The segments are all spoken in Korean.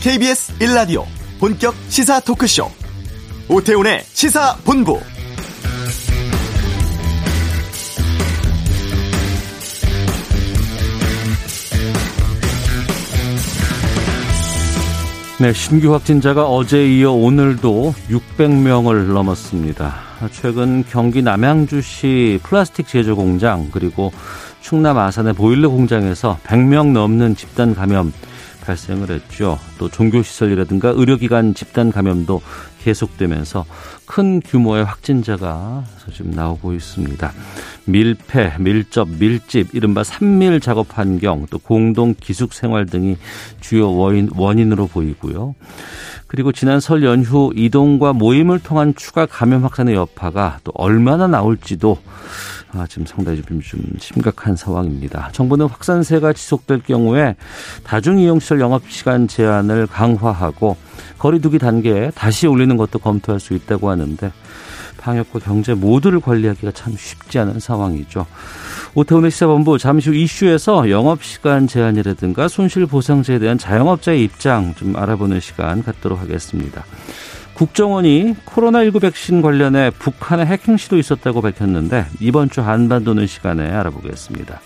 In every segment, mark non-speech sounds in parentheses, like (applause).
KBS 1라디오 본격 시사 토크쇼 오태훈의 시사본부 네, 신규 확진자가 어제 이어 오늘도 600명을 넘었습니다. 최근 경기 남양주시 플라스틱 제조 공장 그리고 충남 아산의 보일러 공장에서 100명 넘는 집단 감염 발생을 했죠. 또 종교시설이라든가 의료기관 집단 감염도 계속되면서 큰 규모의 확진자가 지금 나오고 있습니다. 밀폐, 밀접, 밀집, 이른바 산밀 작업 환경, 또 공동 기숙 생활 등이 주요 원인, 원인으로 보이고요. 그리고 지난 설 연휴 이동과 모임을 통한 추가 감염 확산의 여파가 또 얼마나 나올지도 아, 지금 상당히 좀, 좀 심각한 상황입니다. 정부는 확산세가 지속될 경우에 다중이용시설 영업시간 제한을 강화하고 거리두기 단계에 다시 올리는 것도 검토할 수 있다고 하는데 방역과 경제 모두를 관리하기가 참 쉽지 않은 상황이죠. 오태훈의 시사본부 잠시 후 이슈에서 영업시간 제한이라든가 손실보상제에 대한 자영업자의 입장 좀 알아보는 시간 갖도록 하겠습니다. 국정원이 코로나19 백신 관련해 북한의 해킹 시도 있었다고 밝혔는데 이번 주 한반도는 시간에 알아보겠습니다.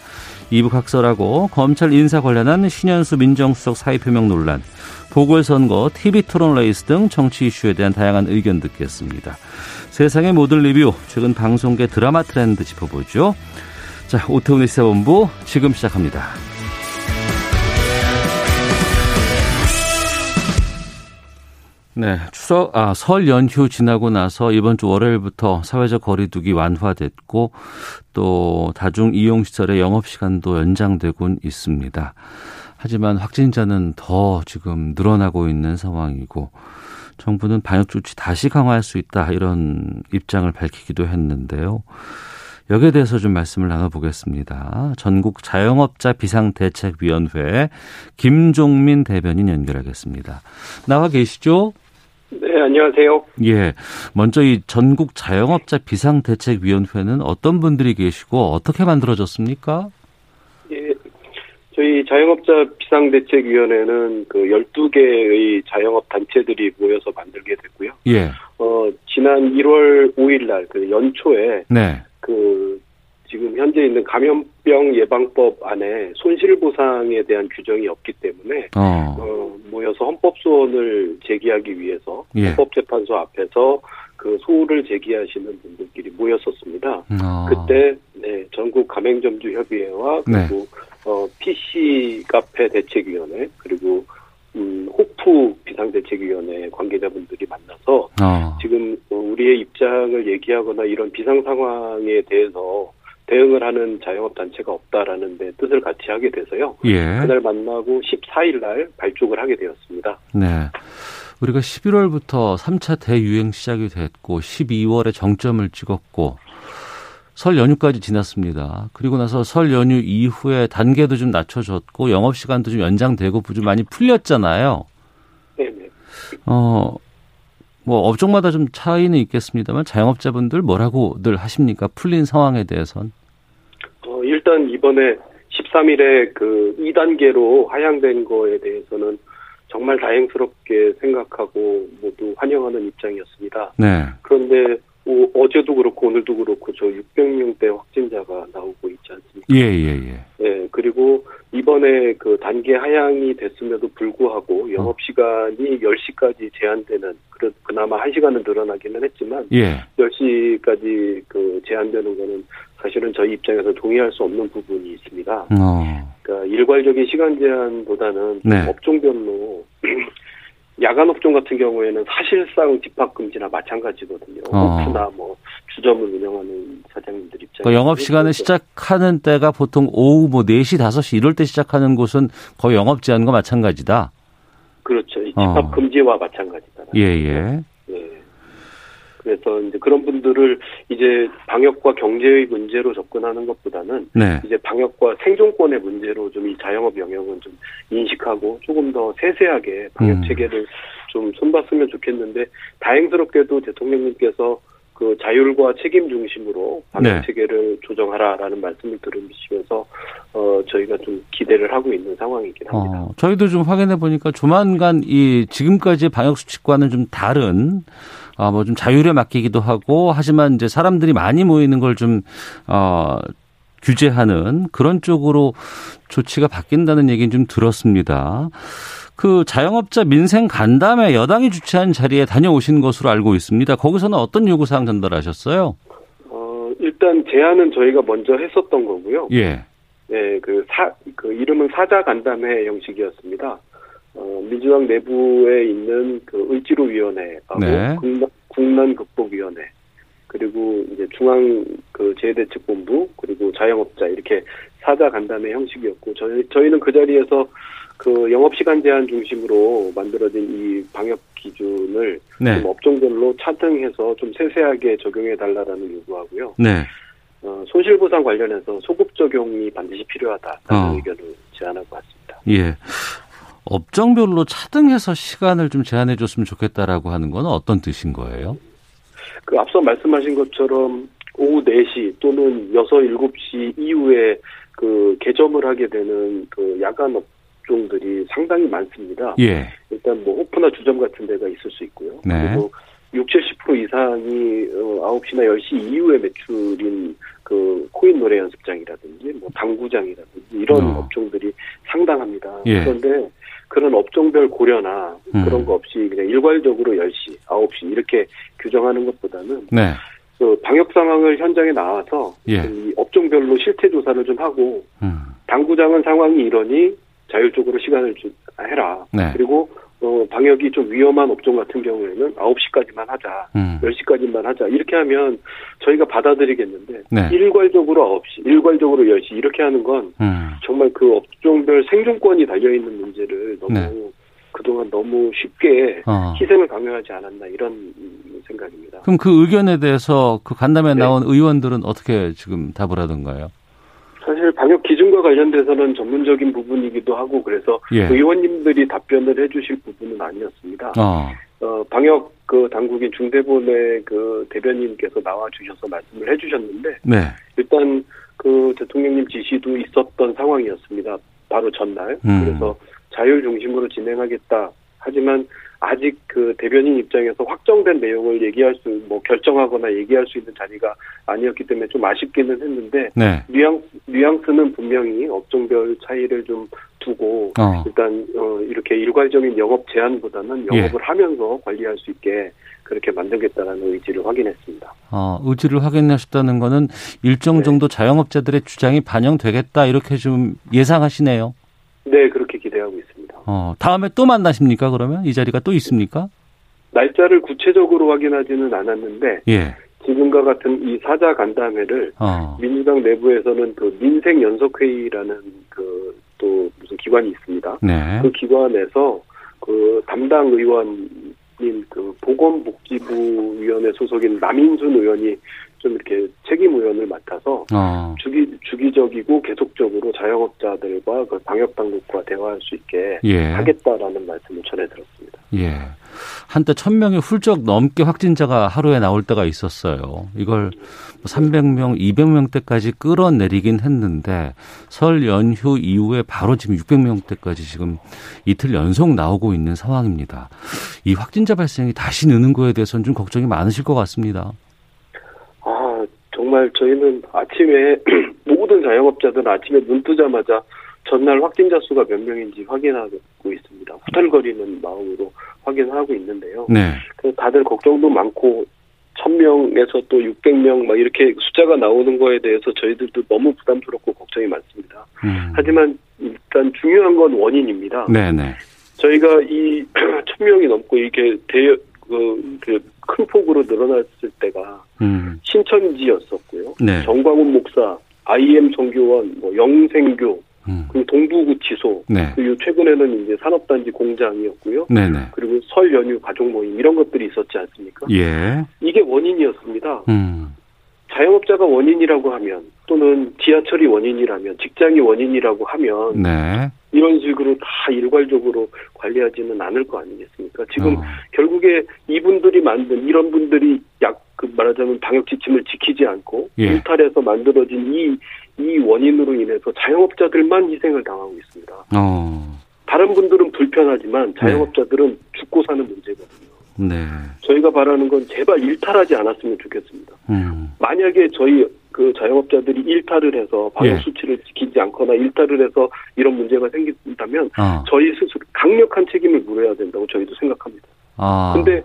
이부 각설하고 검찰 인사 관련한 신현수 민정수석 사의 표명 논란, 보궐선거, TV토론 레이스 등 정치 이슈에 대한 다양한 의견 듣겠습니다. 세상의 모든 리뷰, 최근 방송계 드라마 트렌드 짚어보죠. 자, 오태훈의 시사본부 지금 시작합니다. 네, 추석 아, 설 연휴 지나고 나서 이번 주 월요일부터 사회적 거리두기 완화됐고 또 다중 이용 시설의 영업 시간도 연장되곤 있습니다. 하지만 확진자는 더 지금 늘어나고 있는 상황이고 정부는 방역 조치 다시 강화할 수 있다 이런 입장을 밝히기도 했는데요. 여기에 대해서 좀 말씀을 나눠보겠습니다. 전국 자영업자 비상대책위원회 김종민 대변인 연결하겠습니다. 나와 계시죠? 네, 안녕하세요. 예. 먼저 이 전국 자영업자 비상대책위원회는 어떤 분들이 계시고 어떻게 만들어졌습니까? 예. 저희 자영업자 비상대책위원회는 그 12개의 자영업 단체들이 모여서 만들게 됐고요. 예. 어, 지난 1월 5일 날, 그 연초에. 네. 그, 지금 현재 있는 감염병 예방법 안에 손실보상에 대한 규정이 없기 때문에 어. 어, 모여서 헌법소원을 제기하기 위해서 예. 헌법재판소 앞에서 그 소를 제기하시는 분들끼리 모였었습니다. 어. 그때 네, 전국 가맹점주 협의회와 네. 그리고 어, PC 카페 대책위원회 그리고 음, 호프 비상대책위원회 관계자분들이 만나서 어. 지금 어, 우리의 입장을 얘기하거나 이런 비상 상황에 대해서 대응을 하는 자영업 단체가 없다라는 데 뜻을 같이 하게 돼서요. 예. 그날 만나고 14일 날 발족을 하게 되었습니다. 네. 우리가 11월부터 3차 대유행 시작이 됐고 12월에 정점을 찍었고 설 연휴까지 지났습니다. 그리고 나서 설 연휴 이후에 단계도 좀 낮춰졌고 영업 시간도 좀 연장되고 좀 많이 풀렸잖아요. 네, 네. 어, 뭐 업종마다 좀 차이는 있겠습니다만 자영업자분들 뭐라고 늘 하십니까? 풀린 상황에 대해선. 어, 일단 이번에 13일에 그 2단계로 하향된 거에 대해서는 정말 다행스럽게 생각하고 모두 환영하는 입장이었습니다. 네. 그런데 오, 어제도 그렇고 오늘도 그렇고 저 600명대 확진자가 나오고 있지 않습니까? 예, 예, 예. 네, 그리고 이번에 그 단계 하향이 됐음에도 불구하고 영업 시간이 10시까지 제한되는 그래 그나마 1시간은 늘어나기는 했지만 예. 10시까지 그 제한되는 거는 사실은 저희 입장에서 동의할 수 없는 부분이 있습니다. 어. 그러니까 일괄적인 시간 제한보다는 좀 네. 업종별로 야간 업종 같은 경우에는 사실상 집합 금지나 마찬가지거든요. 어. 호프나 뭐 주점을 운영하는 사장님들 입장에서 그 영업 시간을 시작하는 때가 보통 오후 뭐 4시, 5시 이럴 때 시작하는 곳은 거의 영업 제한과 마찬가지다. 그렇죠. 이 어. 집합 금지와 마찬가지다. 예, 예. 예. 그래서 이제 그런 분들을 이제 방역과 경제의 문제로 접근하는 것보다는 네. 이제 방역과 생존권의 문제로 좀 이 자영업 영역은 좀 인식하고 조금 더 세세하게 방역 음. 체계를 좀 손봤으면 좋겠는데 다행스럽게도 대통령님께서 그 자율과 책임 중심으로 방역 네. 체계를 조정하라라는 말씀을 들으시면서 어 저희가 좀 기대를 하고 있는 상황이긴 합니다. 어, 저희도 좀 확인해 보니까 조만간 이 지금까지의 방역 수칙과는 좀 다른 아, 뭐좀 자율에 맡기기도 하고 하지만 이제 사람들이 많이 모이는 걸 좀 어, 규제하는 그런 쪽으로 조치가 바뀐다는 얘기는 좀 들었습니다. 그 자영업자 민생 간담회 여당이 주최한 자리에 다녀오신 것으로 알고 있습니다. 거기서는 어떤 요구사항 전달하셨어요? 어 일단 제안은 저희가 먼저 했었던 거고요. 예. 네, 그 사, 그 이름은 사자 간담회 형식이었습니다. 어, 민주당 내부에 있는 그 을지로위원회하고 네. 국난, 국난 극복위원회 그리고 이제 중앙 그 재해대책본부 그리고 자영업자 이렇게 사자 간담회 형식이었고 저희 저희는 그 자리에서 그 영업 시간 제한 중심으로 만들어진 이 방역 기준을 네. 좀 업종별로 차등해서 좀 세세하게 적용해 달라라는 요구하고요. 네. 어, 손실 보상 관련해서 소급 적용이 반드시 필요하다라는 어. 의견을 제안하고 왔습니다. 예. 업종별로 차등해서 시간을 좀 제한해 줬으면 좋겠다라고 하는 건 어떤 뜻인 거예요? 그 앞서 말씀하신 것처럼 오후 4시 또는 6, 7시 이후에 그 개점을 하게 되는 그 야간 업종들이 상당히 많습니다. 예. 일단 뭐 호프나 주점 같은 데가 있을 수 있고요. 네. 그리고 60, 70% 이상이 어, 9시나 10시 이후에 매출인 그 코인 노래 연습장이라든지 뭐 당구장이라든지 이런 어. 업종들이 상당합니다. 예. 그런데 업종별 고려나 음. 그런 거 없이 그냥 일괄적으로 10시, 9시 이렇게 규정하는 것보다는 네. 그 방역 상황을 현장에 나와서 예. 이 업종별로 실태 조사를 좀 하고 음. 당구장은 상황이 이러니 자율적으로 시간을 주, 해라. 네. 그리고 어, 방역이 좀 위험한 업종 같은 경우에는 9시까지만 하자. 음. 10시까지만 하자. 이렇게 하면 저희가 받아들이겠는데 네. 일괄적으로 9시, 일괄적으로 10시 이렇게 하는 건 음. 정말 그 업종별 생존권이 달려있는 문제를 너무 네. 그동안 너무 쉽게 어. 희생을 강요하지 않았나 이런 음, 생각입니다. 그럼 그 의견에 대해서 그 간담회 네. 나온 의원들은 어떻게 지금 답을 하던가요? 사실 방역 기준과 관련돼서는 전문적인 부분이기도 하고 그래서 예. 의원님들이 답변을 해주실 부분은 아니었습니다. 어. 어, 방역 그 당국인 중대본의 그 대변인께서 나와 주셔서 말씀을 해주셨는데 네. 일단 그 대통령님 지시도 있었던 상황이었습니다. 바로 전날. 음. 그래서 자율 중심으로 진행하겠다. 하지만 아직 그 대변인 입장에서 확정된 내용을 얘기할 수, 뭐 결정하거나 얘기할 수 있는 자리가 아니었기 때문에 좀 아쉽기는 했는데 네. 뉘앙스, 뉘앙스는 분명히 업종별 차이를 좀 두고 어. 일단 어, 이렇게 일괄적인 영업 제한보다는 예. 영업을 하면서 관리할 수 있게 그렇게 만들겠다라는 의지를 확인했습니다. 어, 의지를 확인하셨다는 거는 일정 네. 정도 자영업자들의 주장이 반영되겠다 이렇게 좀 예상하시네요. 네, 그렇게 기대하고 있습니다. 어, 다음에 또 만나십니까 그러면 이 자리가 또 있습니까? 날짜를 구체적으로 확인하지는 않았는데 예. 지금과 같은 이 사자 간담회를 어. 민주당 내부에서는 그 민생 연석 회의라는 그 또 무슨 기관이 있습니다. 네. 그 기관에서 그 담당 의원인 그 보건복지부 위원회 소속인 남인순 의원이 좀 이렇게 책임 의원을 맡아서 어. 주기 주기적이고 계속적으로 자영업자들과 그 방역 당국과 대화할 수 있게 예. 하겠다라는 말씀을 전해 들었습니다. 예. 한때 천 명이 훌쩍 넘게 확진자가 하루에 나올 때가 있었어요. 이걸 300명, 200명대까지 끌어내리긴 했는데 설 연휴 이후에 바로 지금 600명대까지 지금 이틀 연속 나오고 있는 상황입니다. 이 확진자 발생이 다시 느는 거에 대해서는 좀 걱정이 많으실 것 같습니다. 아 정말 저희는 아침에 (clears throat) 모든 자영업자들은 아침에 눈 뜨자마자 전날 확진자 수가 몇 명인지 확인하고 있습니다. 후달거리는 마음으로 확인하고 있는데요. 네. 그 다들 걱정도 많고 1000명에서 또 600명 막 이렇게 숫자가 나오는 거에 대해서 저희들도 너무 부담스럽고 걱정이 많습니다. 음. 하지만 일단 중요한 건 원인입니다. 네네. 저희가 이 (clears throat) 1000명이 넘고 이렇게 대, 그, 그, 큰 폭으로 늘어났을 때가 음. 신천지였었고요. 네. 정광훈 목사, IM 선교원, 뭐 영생교, 음. 그리고 동부구치소, 네. 그리고 최근에는 이제 산업단지 공장이었고요. 네네. 그리고 설 연휴 가족 모임 이런 것들이 있었지 않습니까? 예. 이게 원인이었습니다. 음. 자영업자가 원인이라고 하면 또는 지하철이 원인이라면 직장이 원인이라고 하면 네. 이런 식으로 다 일괄적으로 관리하지는 않을 거 아니겠습니까? 지금 어. 결국에 이분들이 만든 이런 분들이 약 그 말하자면 방역 지침을 지키지 않고 예. 일탈해서 만들어진 이, 이 원인으로 인해서 자영업자들만 희생을 당하고 있습니다. 어. 다른 분들은 불편하지만 자영업자들은 죽고 사는 문제거든요. 네. 저희가 바라는 건 제발 일탈하지 않았으면 좋겠습니다. 음. 만약에 저희 그 자영업자들이 일탈을 해서 방역 예. 수치를 지키지 않거나 일탈을 해서 이런 문제가 생긴다면 어. 저희 스스로 강력한 책임을 물어야 된다고 저희도 생각합니다. 아. 근데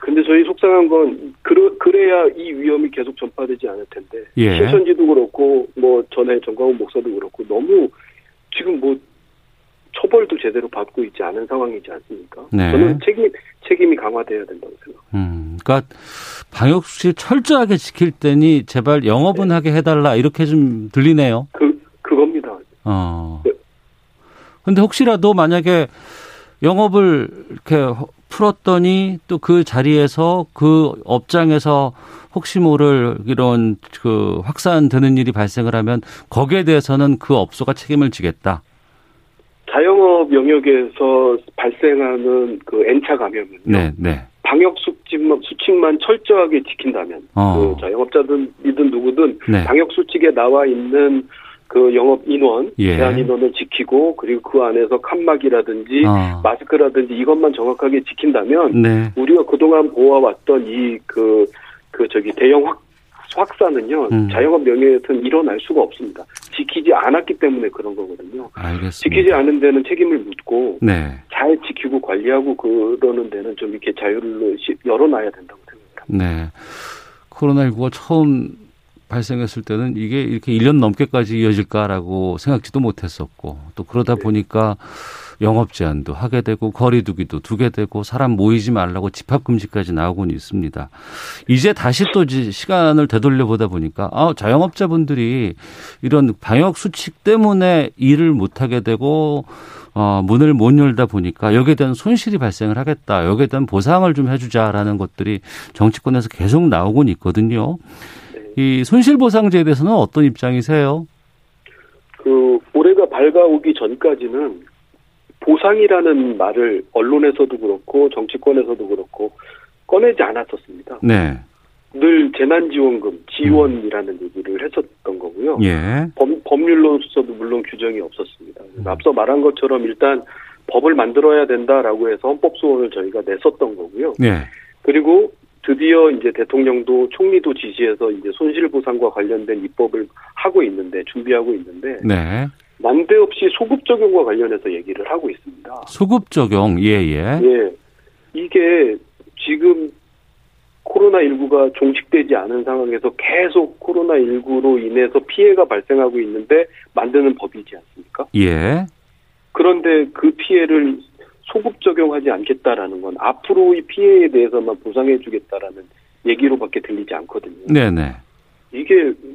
근데 저희 속상한 건 그러, 그래야 이 위험이 계속 전파되지 않을 텐데 예. 신천지도 그렇고 뭐 전에 정광훈 목사도 그렇고 너무 지금 뭐 처벌도 제대로 받고 있지 않은 상황이지 않습니까? 네. 저는 책임 책임이 강화돼야 된다고 생각. 음. 그러니까 방역 수칙 철저하게 지킬 때니 제발 영업은 하게 해달라 이렇게 좀 들리네요. 그 그겁니다. 어. 네. 근데 혹시라도 만약에 영업을 이렇게 풀었더니 또 그 자리에서 그 업장에서 혹시 모를 이런 그 확산되는 일이 발생을 하면 거기에 대해서는 그 업소가 책임을 지겠다. 자영업 영역에서 발생하는 그 N차 감염은요. 네, 네. 방역 수칙만, 수칙만 철저하게 지킨다면 어. 그 자영업자든이든 누구든 네. 방역 수칙에 나와 있는 그 영업 인원, 예. 제한 인원을 지키고 그리고 그 안에서 칸막이라든지 어. 마스크라든지 이것만 정확하게 지킨다면 네. 우리가 그동안 보아왔던 이그그 저기 대형 확 확산은요 음. 자영업 영역에서는 일어날 수가 없습니다. 지키지 않았기 때문에 그런 거거든요. 알겠습니다. 지키지 않은 데는 책임을 묻고 네. 잘 지키고 관리하고 그러는 데는 좀 이렇게 자유를 시- 열어놔야 된다고 생각합니다. 네. 코로나19가 처음 발생했을 때는 이게 이렇게 1년 넘게까지 이어질까라고 생각지도 못했었고 또 그러다 네. 보니까 영업 제한도 하게 되고 거리 두기도 두게 되고 사람 모이지 말라고 집합 금지까지 나오곤 있습니다. 이제 다시 또 시간을 되돌려 보다 보니까 아, 자영업자분들이 이런 방역 수칙 때문에 일을 못 하게 되고 어, 문을 못 열다 보니까 여기에 대한 손실이 발생을 하겠다. 여기에 대한 보상을 좀 해주자라는 것들이 정치권에서 계속 나오곤 있거든요. 이 손실보상제에 대해서는 어떤 입장이세요? 그 올해가 밝아오기 전까지는 보상이라는 말을 언론에서도 그렇고 정치권에서도 그렇고 꺼내지 않았었습니다. 네. 늘 재난지원금, 지원이라는 얘기를 했었던 거고요. 예. 법, 법률로서도 물론 규정이 없었습니다. 그래서 앞서 말한 것처럼 일단 법을 만들어야 된다라고 해서 헌법 소원을 저희가 냈었던 거고요. 네. 그리고 드디어 이제 대통령도 총리도 지시해서 이제 손실보상과 관련된 입법을 하고 있는데 준비하고 있는데 네. 난데없이 소급 적용과 관련해서 얘기를 하고 있습니다. 소급 적용. 예, 예. 예. 이게 지금 코로나19가 종식되지 않은 상황에서 계속 코로나19로 인해서 피해가 발생하고 있는데 만드는 법이지 않습니까? 예. 그런데 그 피해를 소급 적용하지 않겠다라는 건 앞으로의 피해에 대해서만 보상해 주겠다라는 얘기로밖에 들리지 않거든요. 네, 네. 이게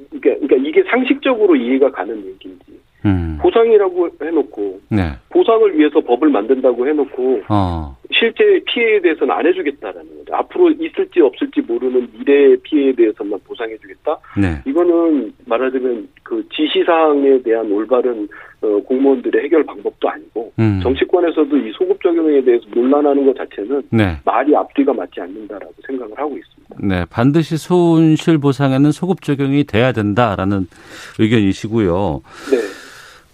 그러니까, 그러니까 이게 상식적으로 이해가 가는 얘기인지 음. 보상이라고 해놓고 네. 보상을 위해서 법을 만든다고 해놓고 어. 실제 피해에 대해서는 안 해주겠다라는 거죠. 앞으로 있을지 없을지 모르는 미래의 피해에 대해서만 보상해주겠다. 네. 이거는 말하자면 그 지시사항에 대한 올바른 어, 공무원들의 해결 방법도 아니고 음. 정치권에서도 이 소급 적용에 대해서 논란하는 것 자체는 네. 말이 앞뒤가 맞지 않는다라고 생각을 하고 있습니다. 네. 반드시 손실 보상에는 소급 적용이 돼야 된다라는 의견이시고요. 네.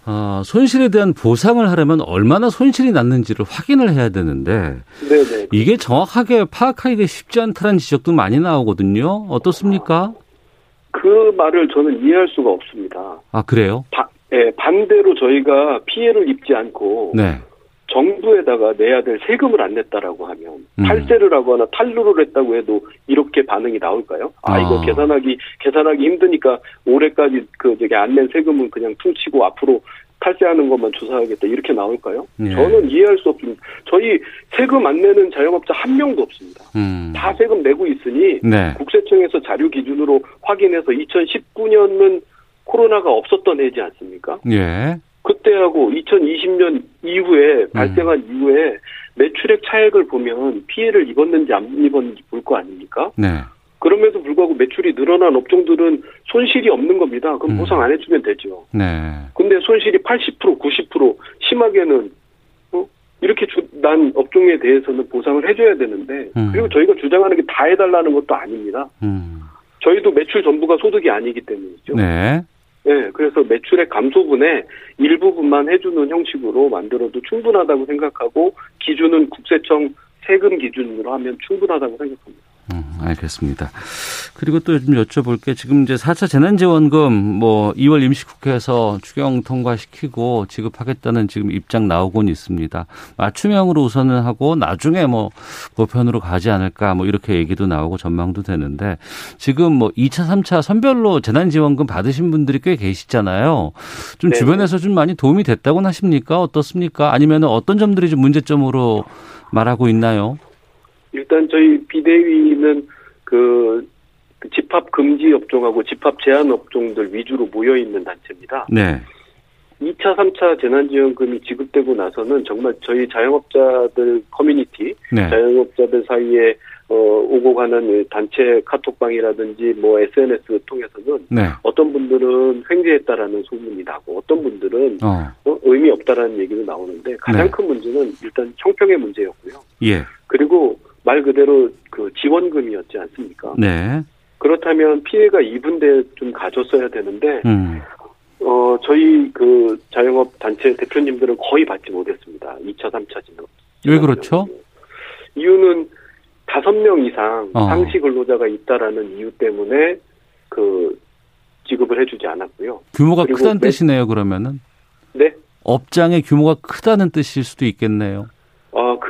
어, 손실에 대한 보상을 하려면 얼마나 손실이 났는지를 확인을 해야 되는데 네네. 이게 정확하게 파악하기가 쉽지 않다는 지적도 많이 나오거든요. 어떻습니까? 그 말을 저는 이해할 수가 없습니다. 아, 그래요? 바- 예, 반대로 저희가 피해를 입지 않고 네. 정부에다가 내야 될 세금을 안 냈다라고 하면 음. 탈세를 하거나 탈루를 했다고 해도 이렇게 반응이 나올까요? 아 이거 아. 계산하기 계산하기 힘드니까 올해까지 그 저기 안 낸 세금은 그냥 퉁치고 앞으로 탈세하는 것만 조사하겠다 이렇게 나올까요? 예. 저는 이해할 수 없습니다. 저희 세금 안 내는 자영업자 한 명도 없습니다. 음. 다 세금 내고 있으니 네. 국세청에서 자료 기준으로 확인해서 2019년은 코로나가 없었던 해지 않습니까? 예. 그때하고 2020년 이후에 음. 발생한 이후에 매출액 차액을 보면 피해를 입었는지 안 입었는지 볼 거 아닙니까? 네. 그럼에도 불구하고 매출이 늘어난 업종들은 손실이 없는 겁니다. 그럼 음. 보상 안 해주면 되죠. 네. 근데 손실이 80% 90% 심하게는 어? 이렇게 주, 난 업종에 대해서는 보상을 해줘야 되는데 음. 그리고 저희가 주장하는 게 다 해달라는 것도 아닙니다. 음. 저희도 매출 전부가 소득이 아니기 때문이죠. 네. 네, 그래서 매출의 감소분의 일부분만 해주는 형식으로 만들어도 충분하다고 생각하고 기준은 국세청 세금 기준으로 하면 충분하다고 생각합니다. 음, 알겠습니다. 그리고 또 좀 여쭤볼 게 지금 이제 4차 재난지원금 뭐 2월 임시국회에서 추경 통과시키고 지급하겠다는 지금 입장 나오곤 있습니다. 맞춤형으로 우선은 하고 나중에 뭐 보편으로 가지 않을까 뭐 이렇게 얘기도 나오고 전망도 되는데 지금 뭐 2차, 3차 선별로 재난지원금 받으신 분들이 꽤 계시잖아요. 좀 네. 주변에서 좀 많이 도움이 됐다고 하십니까? 어떻습니까? 아니면 어떤 점들이 좀 문제점으로 말하고 있나요? 일단 저희 비대위는 그, 그 집합 금지 업종하고 집합 제한 업종들 위주로 모여 있는 단체입니다. 네. 2차, 3차 재난지원금이 지급되고 나서는 정말 저희 자영업자들 커뮤니티, 네. 자영업자들 사이에 어, 오고 가는 단체 카톡방이라든지 뭐 SNS 통해서는 네. 어떤 분들은 횡재했다라는 소문이 나고 어떤 분들은 어. 어, 의미 없다라는 얘기도 나오는데 가장 네. 큰 문제는 일단 형평의 문제였고요. 예. 그리고 말 그대로 그 지원금이었지 않습니까? 네. 그렇다면 피해가 이분대 좀 가졌어야 되는데 음. 어 저희 그 자영업 단체 대표님들은 거의 받지 못했습니다. 2차, 3차 진업. 왜 그렇죠? 이유는 다섯 명 이상 어. 상시 근로자가 있다라는 이유 때문에 그 지급을 해주지 않았고요. 규모가 크다는 매- 뜻이네요, 그러면은. 네. 업장의 규모가 크다는 뜻일 수도 있겠네요.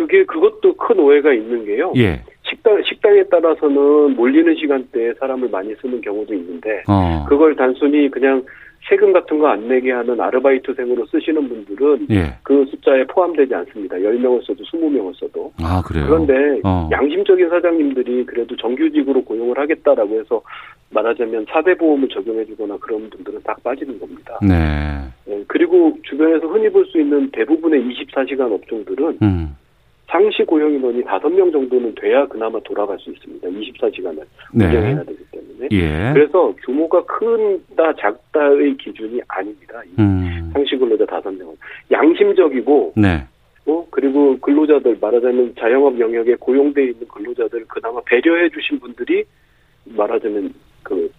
아 그게 그것도 큰 오해가 있는 게요. 예. 식당 식당에 따라서는 몰리는 시간대에 사람을 많이 쓰는 경우도 있는데 어. 그걸 단순히 그냥 세금 같은 거 안 내게 하는 아르바이트생으로 쓰시는 분들은 예. 그 숫자에 포함되지 않습니다. 10명을 써도 20명을 써도. 아, 그래요. 그런데 어. 양심적인 사장님들이 그래도 정규직으로 고용을 하겠다라고 해서 말하자면 사대 보험을 적용해 주거나 그런 분들은 딱 빠지는 겁니다. 네. 예, 그리고 주변에서 흔히 볼 수 있는 대부분의 24시간 업종들은 음. 상시 고용 인원이 5명 정도는 돼야 그나마 돌아갈 수 있습니다. 24시간을 네. 운영해야 되기 때문에. 예. 그래서 규모가 큰다 작다의 기준이 아닙니다. 이 음. 상시 근로자 5명은 양심적이고 네. 어, 그리고 근로자들 말하자면 자영업 영역에 고용돼 있는 근로자들 그나마 배려해 주신 분들이 말하자면 그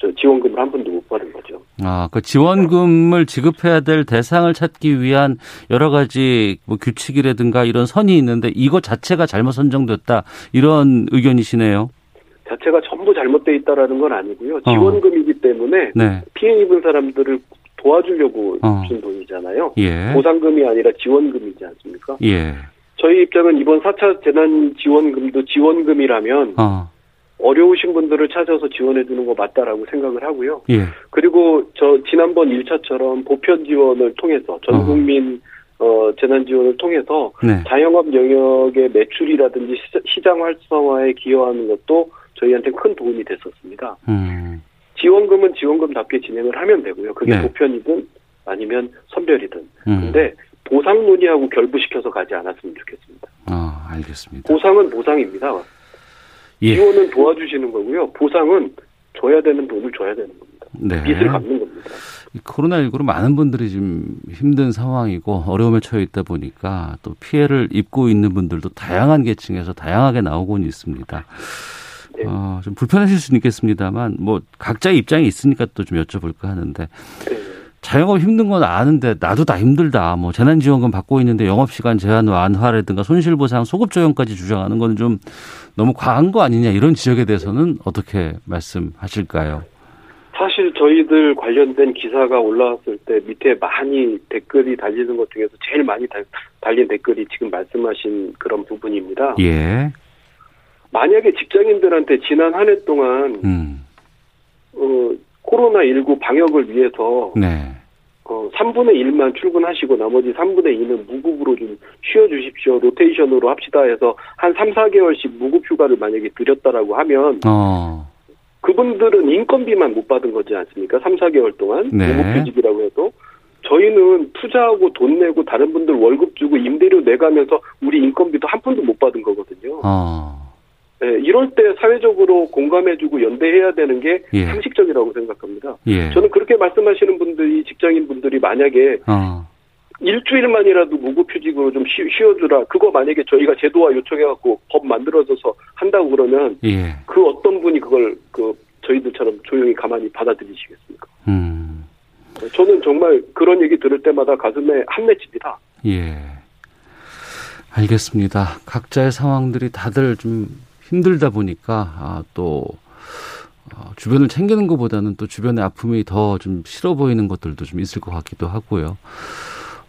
저 지원금을 한 번도 못 받은 거죠. 아, 그 지원금을 지급해야 될 대상을 찾기 위한 여러 가지 뭐 규칙이라든가 이런 선이 있는데 이거 자체가 잘못 선정됐다. 이런 의견이시네요. 자체가 전부 잘못돼 있다라는 건 아니고요. 어. 지원금이기 때문에 네. 피해 입은 사람들을 도와주려고 어. 준 돈이잖아요. 예. 보상금이 아니라 지원금이지 않습니까? 예. 저희 입장은 이번 4차 재난 지원금도 지원금이라면 어. 어려우신 분들을 찾아서 지원해 주는 거 맞다라고 생각을 하고요. 예. 그리고 저 지난번 1차처럼 보편 지원을 통해서 전 어. 국민 어, 재난 지원을 통해서 네. 자영업 영역의 매출이라든지 시장 활성화에 기여하는 것도 저희한테 큰 도움이 됐었습니다. 음. 지원금은 지원금답게 진행을 하면 되고요. 그게 네. 보편이든 아니면 선별이든. 음. 근데 보상 논의하고 결부시켜서 가지 않았으면 좋겠습니다. 아, 알겠습니다. 보상은 보상입니다. 예. 지원은 도와주시는 거고요. 보상은 줘야 되는 돈을 줘야 되는 겁니다. 네. 빚을 갚는 겁니다. 이 코로나19로 많은 분들이 지금 힘든 상황이고 어려움에 처해 있다 보니까 또 피해를 입고 있는 분들도 다양한 계층에서 다양하게 나오곤 있습니다. 네. 어, 좀 불편하실 수는 있겠습니다만 뭐 각자의 입장이 있으니까 또 좀 여쭤볼까 하는데 네. 자영업 힘든 건 아는데 나도 다 힘들다. 뭐 재난지원금 받고 있는데 영업시간 제한 완화라든가 손실보상 소급 적용까지 주장하는 건 좀 너무 과한 거 아니냐 이런 지적에 대해서는 어떻게 말씀하실까요? 사실 저희들 관련된 기사가 올라왔을 때 밑에 많이 댓글이 달리는 것 중에서 제일 많이 달, 달린 댓글이 지금 말씀하신 그런 부분입니다. 예. 만약에 직장인들한테 지난 한 해 동안 음. 어, 코로나 19 방역을 위해서 네. 어, 3분의 1만 출근하시고 나머지 3분의 2는 무급으로 좀 쉬어주십시오. 로테이션으로 합시다 해서 한 3, 4개월씩 무급 휴가를 만약에 드렸다라고 하면 어. 그분들은 인건비만 못 받은 거지 않습니까? 3, 4개월 동안 네. 무급휴직이라고 해도 저희는 투자하고 돈 내고 다른 분들 월급 주고 임대료 내가면서 우리 인건비도 한 푼도 못 받은 거거든요. 어. 네, 이럴 때 사회적으로 공감해주고 연대해야 되는 게 예. 상식적이라고 생각합니다. 예. 저는 그렇게 말씀하시는 분들이 직장인 분들이 만약에 어. 일주일만이라도 무급휴직으로 좀 쉬, 쉬어주라. 그거 만약에 저희가 제도화 요청해갖고 법 만들어져서 한다고 그러면 예. 그 어떤 분이 그걸 그 저희들처럼 조용히 가만히 받아들이시겠습니까? 음. 저는 정말 그런 얘기 들을 때마다 가슴에 한맺힙니다. 예. 알겠습니다. 각자의 상황들이 다들 좀 힘들다 보니까 아, 또 어, 주변을 챙기는 것보다는 또 주변의 아픔이 더 좀 싫어 보이는 것들도 좀 있을 것 같기도 하고요.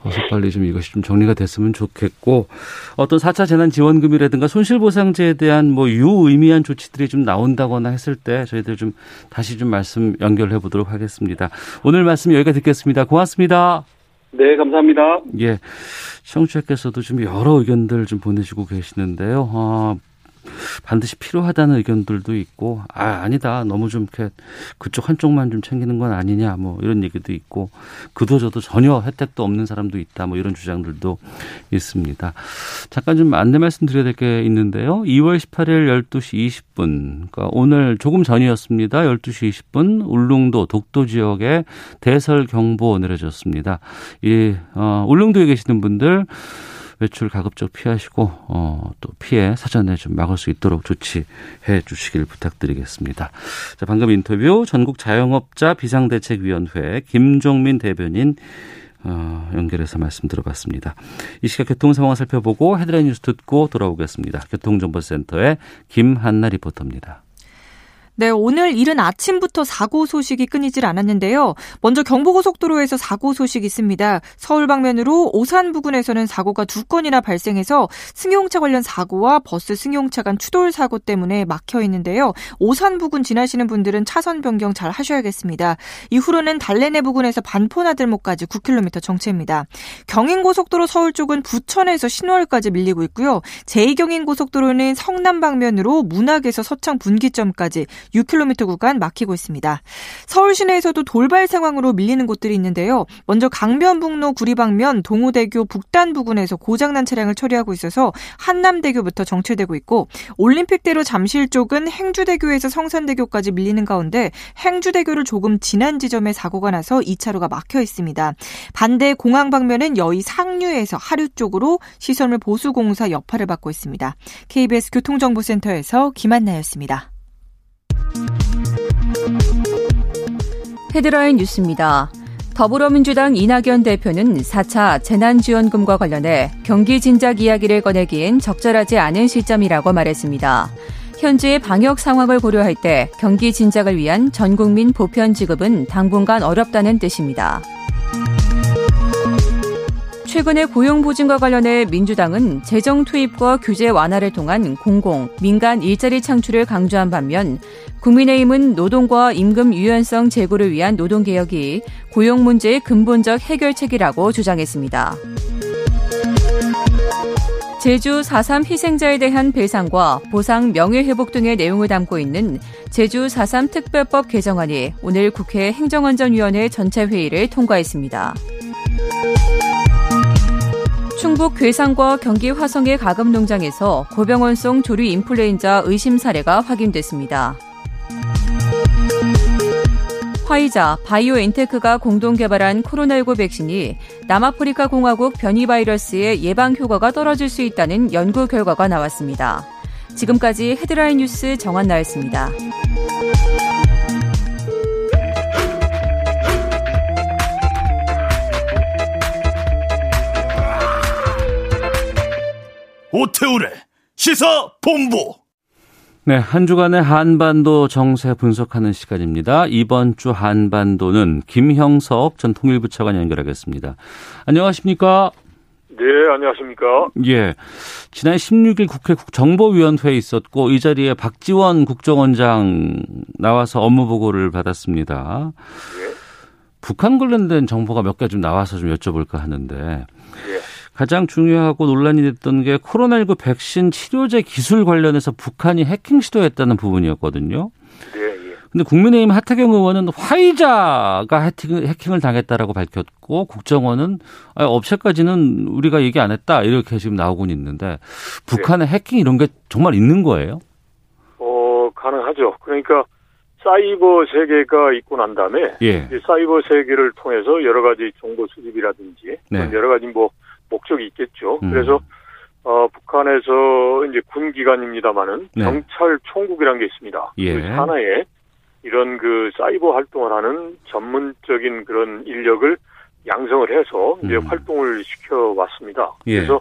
어서 빨리 좀 이것이 좀 정리가 됐으면 좋겠고 어떤 4차 재난 지원금이라든가 손실 보상제에 대한 뭐 유의미한 조치들이 좀 나온다거나 했을 때 저희들 좀 다시 좀 말씀 연결해 보도록 하겠습니다. 오늘 말씀 여기까지 듣겠습니다. 고맙습니다. 네, 감사합니다. 예. 시청자께서도 좀 여러 의견들 좀 보내주고 계시는데요. 어, 반드시 필요하다는 의견들도 있고 아 아니다 너무 좀 이렇게 그쪽 한쪽만 좀 챙기는 건 아니냐 뭐 이런 얘기도 있고 그도 저도 전혀 혜택도 없는 사람도 있다 뭐 이런 주장들도 있습니다. 잠깐 좀 안내 말씀드려야 될 게 있는데요. 2월 18일 12시 20분 그러니까 오늘 조금 전이었습니다. 12시 20분 울릉도 독도 지역에 대설 경보 내려졌습니다. 이 어, 울릉도에 계시는 분들 외출 가급적 피하시고 어, 또 피해 사전에 좀 막을 수 있도록 조치해 주시길 부탁드리겠습니다. 자, 방금 인터뷰 전국 자영업자 비상대책위원회 김종민 대변인 어, 연결해서 말씀 들어봤습니다. 이 시각 교통 상황 살펴보고 헤드라인 뉴스 듣고 돌아오겠습니다. 교통정보센터의 김한나 리포터입니다. 네, 오늘 이른 아침부터 사고 소식이 끊이질 않았는데요. 먼저 경부고속도로에서 사고 소식이 있습니다. 서울 방면으로 오산 부근에서는 사고가 두 건이나 발생해서 승용차 관련 사고와 버스 승용차 간 추돌 사고 때문에 막혀 있는데요. 오산 부근 지나시는 분들은 차선 변경 잘 하셔야겠습니다. 이후로는 달래내 부근에서 반포나들목까지 9km 정체입니다. 경인고속도로 서울 쪽은 부천에서 신월까지 밀리고 있고요. 제2경인고속도로는 성남 방면으로 문학에서 서창 분기점까지 6km 구간 막히고 있습니다. 서울 시내에서도 돌발 상황으로 밀리는 곳들이 있는데요. 먼저 강변북로 구리방면 동호대교 북단 부근에서 고장난 차량을 처리하고 있어서 한남대교부터 정체되고 있고 올림픽대로 잠실 쪽은 행주대교에서 성산대교까지 밀리는 가운데 행주대교를 조금 지난 지점에 사고가 나서 2차로가 막혀 있습니다. 반대 공항 방면은 여의 상류에서 하류 쪽으로 시설물 보수 공사 여파를 받고 있습니다. KBS 교통정보센터에서 김한나였습니다. 헤드라인 뉴스입니다. 더불어민주당 이낙연 대표는 4차 재난지원금과 관련해 경기 진작 이야기를 꺼내기엔 적절하지 않은 시점이라고 말했습니다. 현재의 방역 상황을 고려할 때 경기 진작을 위한 전 국민 보편 지급은 당분간 어렵다는 뜻입니다. 최근의 고용보증과 관련해 민주당은 재정 투입과 규제 완화를 통한 공공, 민간 일자리 창출을 강조한 반면 국민의힘은 노동과 임금 유연성 제고를 위한 노동개혁이 고용 문제의 근본적 해결책이라고 주장했습니다. 제주 4.3 희생자에 대한 배상과 보상 명예회복 등의 내용을 담고 있는 제주 4.3 특별법 개정안이 오늘 국회 행정안전위원회 전체 회의를 통과했습니다. 충북 괴산과 경기 화성의 가금 농장에서 고병원성 조류 인플루엔자 의심 사례가 확인됐습니다. 화이자, 바이오엔테크가 공동 개발한 코로나19 백신이 남아프리카 공화국 변이 바이러스의 예방 효과가 떨어질 수 있다는 연구 결과가 나왔습니다. 지금까지 헤드라인 뉴스 정한나였습니다. 오태우래 시사 본부. 네, 한 주간의 한반도 정세 분석하는 시간입니다. 이번 주 한반도는 김형석 전 통일부 차관 연결하겠습니다. 안녕하십니까? 네, 안녕하십니까? 예. 지난 16일 국회 정보위원회에 있었고 이 자리에 박지원 국정원장 나와서 업무 보고를 받았습니다. 예. 북한 관련된 정보가 몇 개 좀 나와서 좀 여쭤볼까 하는데 예. 가장 중요하고 논란이 됐던 게 코로나19 백신 치료제 기술 관련해서 북한이 해킹 시도했다는 부분이었거든요. 네, 예. 근데 국민의힘 하태경 의원은 화이자가 해킹, 해킹을 당했다라고 밝혔고 국정원은 아, 업체까지는 우리가 얘기 안 했다 이렇게 지금 나오곤 있는데 북한의 네. 해킹 이런 게 정말 있는 거예요? 어 가능하죠. 그러니까 사이버 세계가 있고 난 다음에 예. 사이버 세계를 통해서 여러 가지 정보 수집이라든지 네. 여러 가지 뭐 목적이 있겠죠. 음. 그래서 어, 북한에서 이제 군 기관입니다만은 네. 경찰 총국이라는 게 있습니다. 예. 그 산하에 이런 그 사이버 활동을 하는 전문적인 그런 인력을 양성을 해서 이제 음. 활동을 시켜 왔습니다. 예. 그래서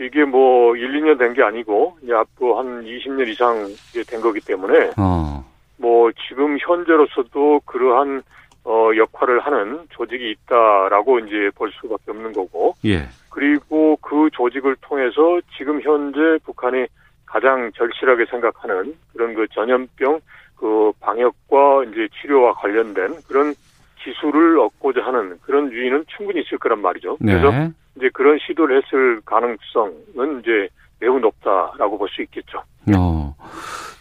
이게 뭐 1, 2년 된 게 아니고 이제 앞으로 한 20년 이상 된 거기 때문에 어. 뭐 지금 현재로서도 그러한 어 역할을 하는 조직이 있다라고 이제 볼 수밖에 없는 거고 예. 그리고 그 조직을 통해서 지금 현재 북한이 가장 절실하게 생각하는 그런 그 전염병 그 방역과 이제 치료와 관련된 그런 기술을 얻고자 하는 그런 유인은 충분히 있을 거란 말이죠. 그래서 네. 이제 그런 시도를 했을 가능성은 이제 매우 높다라고 볼 수 있겠죠. 어.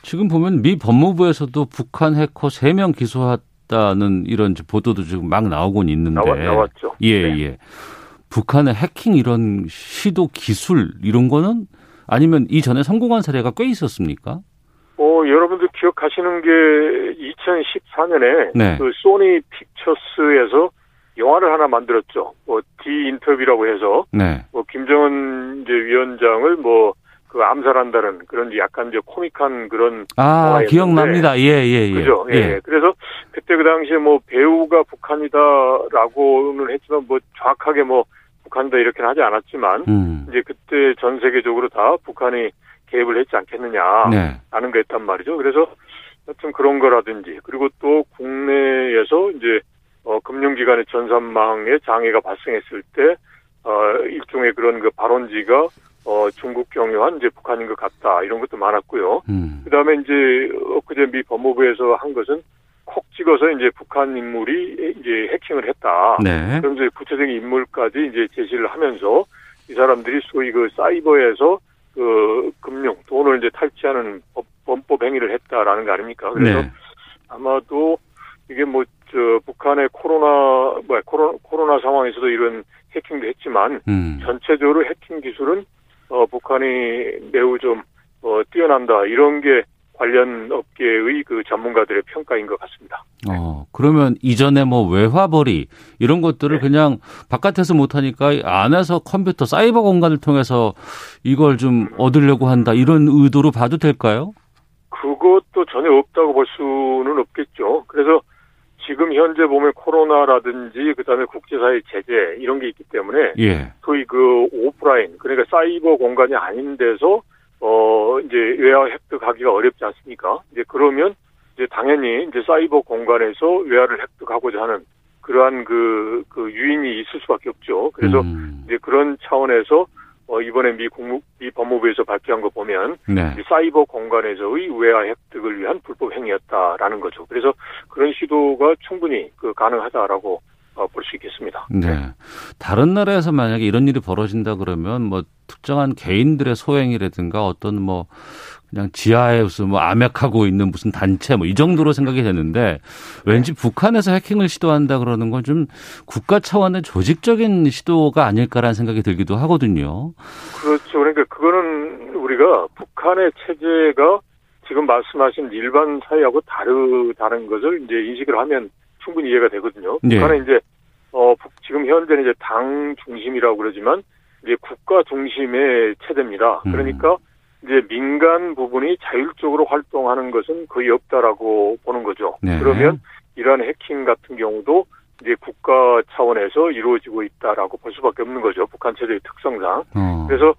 지금 보면 미 법무부에서도 북한 해커 3명 기소했다는 이런 보도도 지금 막 나오곤 있는데. 나와, 나왔죠. 예, 네. 예. 북한의 해킹 이런 시도 기술 이런 거는 아니면 이전에 성공한 사례가 꽤 있었습니까? 어, 여러분들 기억하시는 게 2014년에 네. 그 소니 픽처스에서 영화를 하나 만들었죠. 뭐 디인터뷰라고 해서 네. 뭐 김정은 이제 위원장을 뭐 그 암살한다는 그런 약간 이제 코믹한 그런 아. 기억납니다. 예, 예, 예. 그죠? 예. 그래서 그때 그 당시에 뭐 배우가 북한이다라고는 했지만 뭐 정확하게 뭐 북한이다 이렇게는 하지 않았지만 음. 이제 그때 전 세계적으로 다 북한이 개입을 했지 않겠느냐. 네. 라는 거였단 말이죠. 그래서 하여튼 그런 거라든지 그리고 또 국내에서 이제 어 금융기관의 전산망에 장애가 발생했을 때 어 일종의 그런 그 발원지가 어 중국 경유한 이제 북한인 것 같다 이런 것도 많았고요. 음. 그다음에 이제 엊그제 미 법무부에서 한 것은 콕 찍어서 이제 북한 인물이 이제 해킹을 했다. 네. 그럼 이제 구체적인 인물까지 이제 제시를 하면서 이 사람들이 소위 그 사이버에서 그 금융 돈을 이제 탈취하는 법, 범법 행위를 했다라는 거 아닙니까? 그래서 네. 아마도 이게 뭐 저 북한의 코로나 뭐 코로나, 코로나 상황에서도 이런 해킹도 했지만 음. 전체적으로 해킹 기술은 어 북한이 매우 좀 어, 뛰어난다 이런 게 관련 업계의 그 전문가들의 평가인 것 같습니다. 어, 그러면 이전에 뭐 외화벌이 이런 것들을 네. 그냥 바깥에서 못하니까 안에서 컴퓨터 사이버 공간을 통해서 이걸 좀 얻으려고 한다 이런 의도로 봐도 될까요? 그것도 전혀 없다고 볼 수는 없겠죠. 그래서 지금 현재 보면 코로나라든지 그다음에 국제사회 제재 이런 게 있기 때문에 예. 소위 그 오프라인 그러니까 사이버 공간이 아닌 데서 어 이제 외화 획득하기가 어렵지 않습니까? 이제 그러면 이제 당연히 이제 사이버 공간에서 외화를 획득하고자 하는 그러한 그, 그 유인이 있을 수밖에 없죠. 그래서 음. 이제 그런 차원에서 어 이번에 미 국무 미 법무부에서 발표한 거 보면 네. 이 사이버 공간에서의 외화 획득을 위한 불법 행위였다라는 거죠. 그래서 그런 시도가 충분히 그 가능하다라고 어, 볼 수 있겠습니다. 네. 다른 나라에서 만약에 이런 일이 벌어진다 그러면 뭐 특정한 개인들의 소행이라든가 어떤 뭐 그냥 지하에 무슨 뭐 암약하고 있는 무슨 단체 뭐 이 정도로 생각이 되는데 왠지 북한에서 해킹을 시도한다 그러는 건 좀 국가 차원의 조직적인 시도가 아닐까라는 생각이 들기도 하거든요. 그렇죠. 그러니까 그거는 우리가 북한의 체제가 지금 말씀하신 일반 사회하고 다르다는 것을 이제 인식을 하면 충분히 이해가 되거든요. 네. 북한은 이제 어 북- 지금 현재는 이제 당 중심이라고 그러지만 이제 국가 중심의 체제입니다. 음. 그러니까 이제 민간 부분이 자율적으로 활동하는 것은 거의 없다라고 보는 거죠. 네. 그러면 이러한 해킹 같은 경우도 이제 국가 차원에서 이루어지고 있다라고 볼 수밖에 없는 거죠. 북한 체제의 특성상. 어. 그래서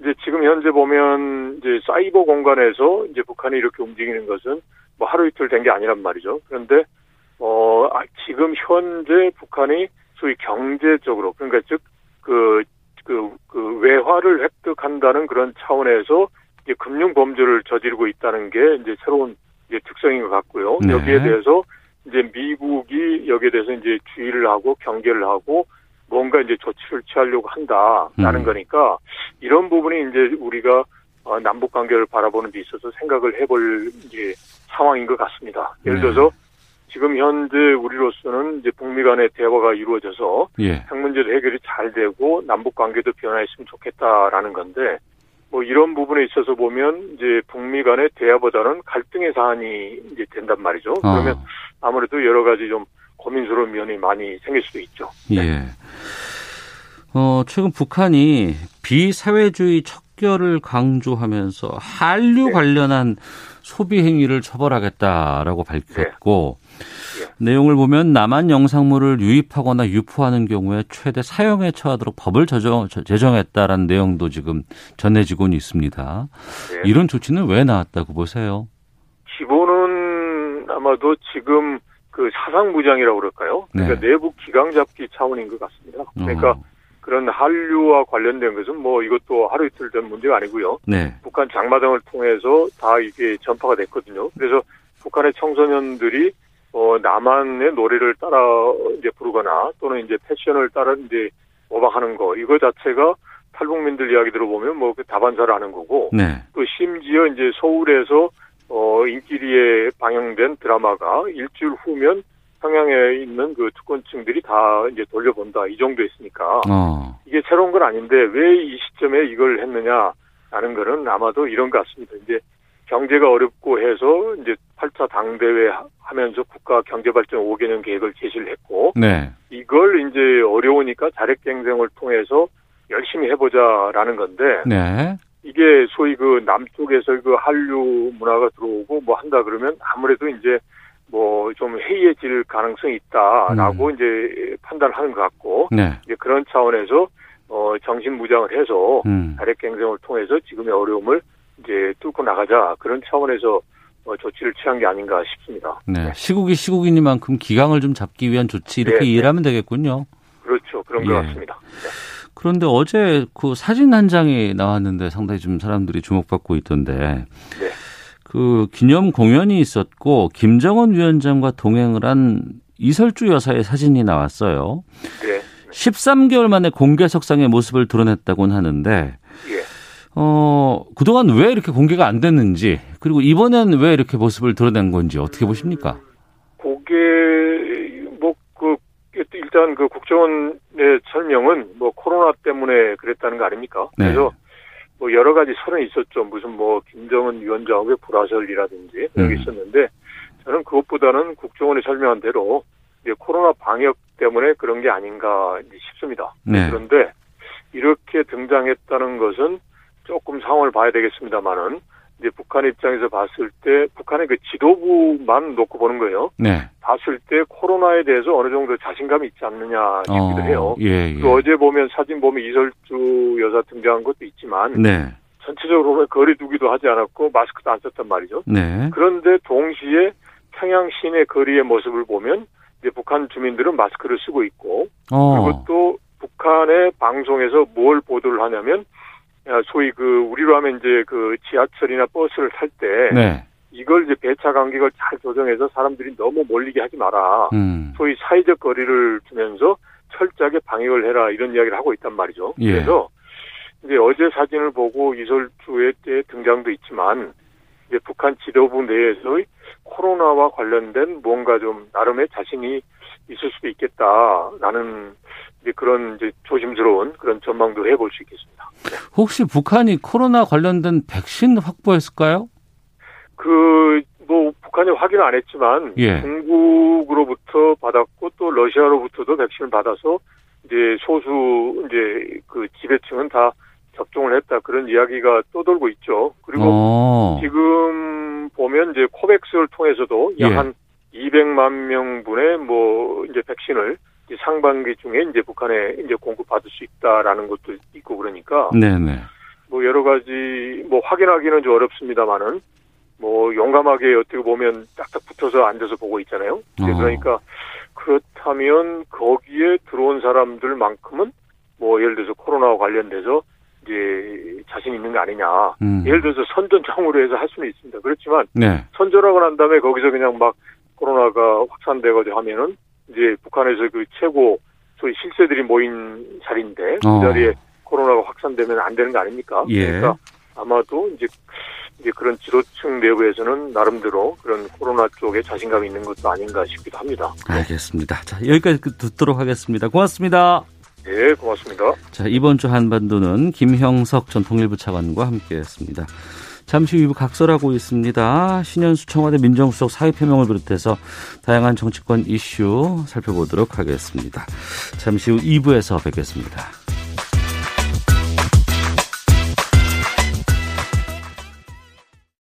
이제 지금 현재 보면 이제 사이버 공간에서 이제 북한이 이렇게 움직이는 것은 뭐 하루 이틀 된 게 아니란 말이죠. 그런데 어 아, 지금 현재 북한이 소위 경제적으로 그러니까 즉 그 그, 그 외화를 획득한다는 그런 차원에서 이제 금융 범죄를 저지르고 있다는 게 이제 새로운 이제 특성인 것 같고요. 네. 여기에 대해서 이제 미국이 여기에 대해서 이제 주의를 하고 경계를 하고 뭔가 이제 조치를 취하려고 한다라는 음. 거니까 이런 부분이 이제 우리가 어, 남북 관계를 바라보는 데 있어서 생각을 해볼 이제 상황인 것 같습니다. 예를 네. 들어서 지금 현재 우리로서는 이제 북미 간의 대화가 이루어져서 예. 핵 문제도 해결이 잘 되고 남북 관계도 변화했으면 좋겠다라는 건데 뭐 이런 부분에 있어서 보면 이제 북미 간의 대화보다는 갈등의 사안이 이제 된단 말이죠. 어. 그러면 아무래도 여러 가지 좀 고민스러운 면이 많이 생길 수도 있죠. 예. 어, 최근 북한이 비사회주의 척결을 강조하면서 한류 네. 관련한 소비 행위를 처벌하겠다라고 밝혔고 네. 내용을 보면 남한 영상물을 유입하거나 유포하는 경우에 최대 사형에 처하도록 법을 저정, 저- 제정했다라는 내용도 지금 전해지고는 있습니다. 네. 이런 조치는 왜 나왔다고 보세요? 기본은 아마도 지금 그 사상 무장이라고 그럴까요? 그러니까 네. 내부 기강 잡기 차원인 것 같습니다. 그러니까 어, 그런 한류와 관련된 것은 뭐 이것도 하루 이틀 된 문제가 아니고요. 네. 북한 장마당을 통해서 다 이게 전파가 됐거든요. 그래서 북한의 청소년들이 어 남한의 노래를 따라 이제 부르거나 또는 이제 패션을 따라 이제 모방하는 거 이거 자체가 탈북민들 이야기 들어보면 뭐 그 다반사를 하는 거고 네. 또 심지어 이제 서울에서 어 인기리에 방영된 드라마가 일주일 후면 평양에 있는 그 특권층들이 다 이제 돌려본다 이 정도 했으니까 어. 이게 새로운 건 아닌데 왜 이 시점에 이걸 했느냐라는 거는 아마도 이런 것 같습니다. 이제 경제가 어렵고 해서 이제 8차 당대회 하- 하면서 국가 경제발전 5개년 계획을 제시를 했고 네. 이걸 이제 어려우니까 자력 경쟁을 통해서 열심히 해보자라는 건데 네. 이게 소위 그 남쪽에서 그 한류 문화가 들어오고 뭐 한다 그러면 아무래도 이제 뭐 좀 해이해질 가능성이 있다라고 이제 판단하는 것 같고 네. 이제 그런 차원에서 어 정신 무장을 해서 음. 경쟁을 통해서 지금의 어려움을 이제 뚫고 나가자 그런 차원에서 어, 조치를 취한 게 아닌가 싶습니다. 네. 시국이 시국이니만큼 기강을 좀 잡기 위한 조치 이렇게 네, 네. 이해를 하면 되겠군요. 그렇죠. 그런 것 예. 같습니다. 네. 그런데 어제 그 사진 한 장이 나왔는데 상당히 좀 사람들이 주목받고 있던데. 네. 그 기념 공연이 있었고 김정은 위원장과 동행을 한 이설주 여사의 사진이 나왔어요. 네. 13개월 만에 공개 석상의 모습을 드러냈다고는 하는데 예. 어, 그동안 왜 이렇게 공개가 안 됐는지 그리고 이번엔 왜 이렇게 모습을 드러낸 건지 어떻게 보십니까? 그게 뭐 그 일단 그 국정원의 설명은 뭐 코로나 때문에 그랬다는 거 아닙니까? 네. 그래서 뭐 여러 가지 설은 있었죠. 무슨 뭐 김정은 위원장의 불화설이라든지 음. 있었는데 저는 그것보다는 국정원이 설명한 대로 이제 코로나 방역 때문에 그런 게 아닌가 싶습니다. 네. 그런데 이렇게 등장했다는 것은 조금 상황을 봐야 되겠습니다만은 이제 북한 입장에서 봤을 때 북한의 그 지도부만 놓고 보는 거예요. 네. 봤을 때 코로나에 대해서 어느 정도 자신감이 있지 않느냐 싶기도 해요. 예, 예. 그 어제 보면 사진 보면 이설주 여사 등장한 것도 있지만 네. 전체적으로 보면 거리 두기도 하지 않았고 마스크도 안 썼단 말이죠. 네. 그런데 동시에 평양 시내 거리의 모습을 보면 이제 북한 주민들은 마스크를 쓰고 있고 어. 그리고 또 북한의 방송에서 뭘 보도를 하냐면 야, 소위 그 우리로 하면 이제 그 지하철이나 버스를 탈때 네. 이걸 이제 배차 간격을 잘 조정해서 사람들이 너무 몰리게 하지 마라. 음. 소위 사회적 거리를 두면서 철저하게 방역을 해라 이런 이야기를 하고 있단 말이죠. 예. 그래서 이제 어제 사진을 보고 이설주의 때 등장도 있지만 이제 북한 지도부 내에서의 코로나와 관련된 뭔가 좀 나름의 자신이 있을 수도 있겠다라는 이제 그런 이제 조심스러운 그런 전망도 해볼 수 있겠습니다. 혹시 북한이 코로나 관련된 백신 확보했을까요? 그, 뭐, 북한이 확인 안 했지만, 예. 중국으로부터 받았고, 또 러시아로부터도 백신을 받아서, 이제 소수, 이제 그 지배층은 다 접종을 했다. 그런 이야기가 떠돌고 있죠. 그리고 어. 지금 보면 이제 코백스를 통해서도 약 예. 한 200만 명분의 뭐, 이제 백신을 상반기 중에 이제 북한에 이제 공급받을 수 있다라는 것도 있고 그러니까, 네네. 뭐 여러 가지 뭐 확인하기는 좀 어렵습니다만은 뭐 용감하게 어떻게 보면 딱딱 붙어서 앉아서 보고 있잖아요. 어. 그러니까 그렇다면 거기에 들어온 사람들만큼은 뭐 예를 들어서 코로나와 관련돼서 이제 자신 있는 거 아니냐. 음. 예를 들어서 선전장으로 해서 할 수는 있습니다. 그렇지만 네. 선전하고 난 다음에 거기서 그냥 막 코로나가 확산되거나 하면은 이제 북한에서 그 최고 소위 실세들이 모인 자리인데 그 어. 자리에 코로나가 확산되면 안 되는 거 아닙니까? 예. 그러니까 아마도 이제 이제 그런 지도층 내부에서는 나름대로 그런 코로나 쪽에 자신감이 있는 것도 아닌가 싶기도 합니다. 알겠습니다. 자, 여기까지 듣도록 하겠습니다. 고맙습니다. 예, 고맙습니다. 자, 이번 주 한반도는 김형석 전 통일부 차관과 함께 했습니다. 잠시 후 2부 각설하고 있습니다. 신현수 청와대 민정수석 사회표명을 비롯해서 다양한 정치권 이슈 살펴보도록 하겠습니다. 잠시 후 2부에서 뵙겠습니다.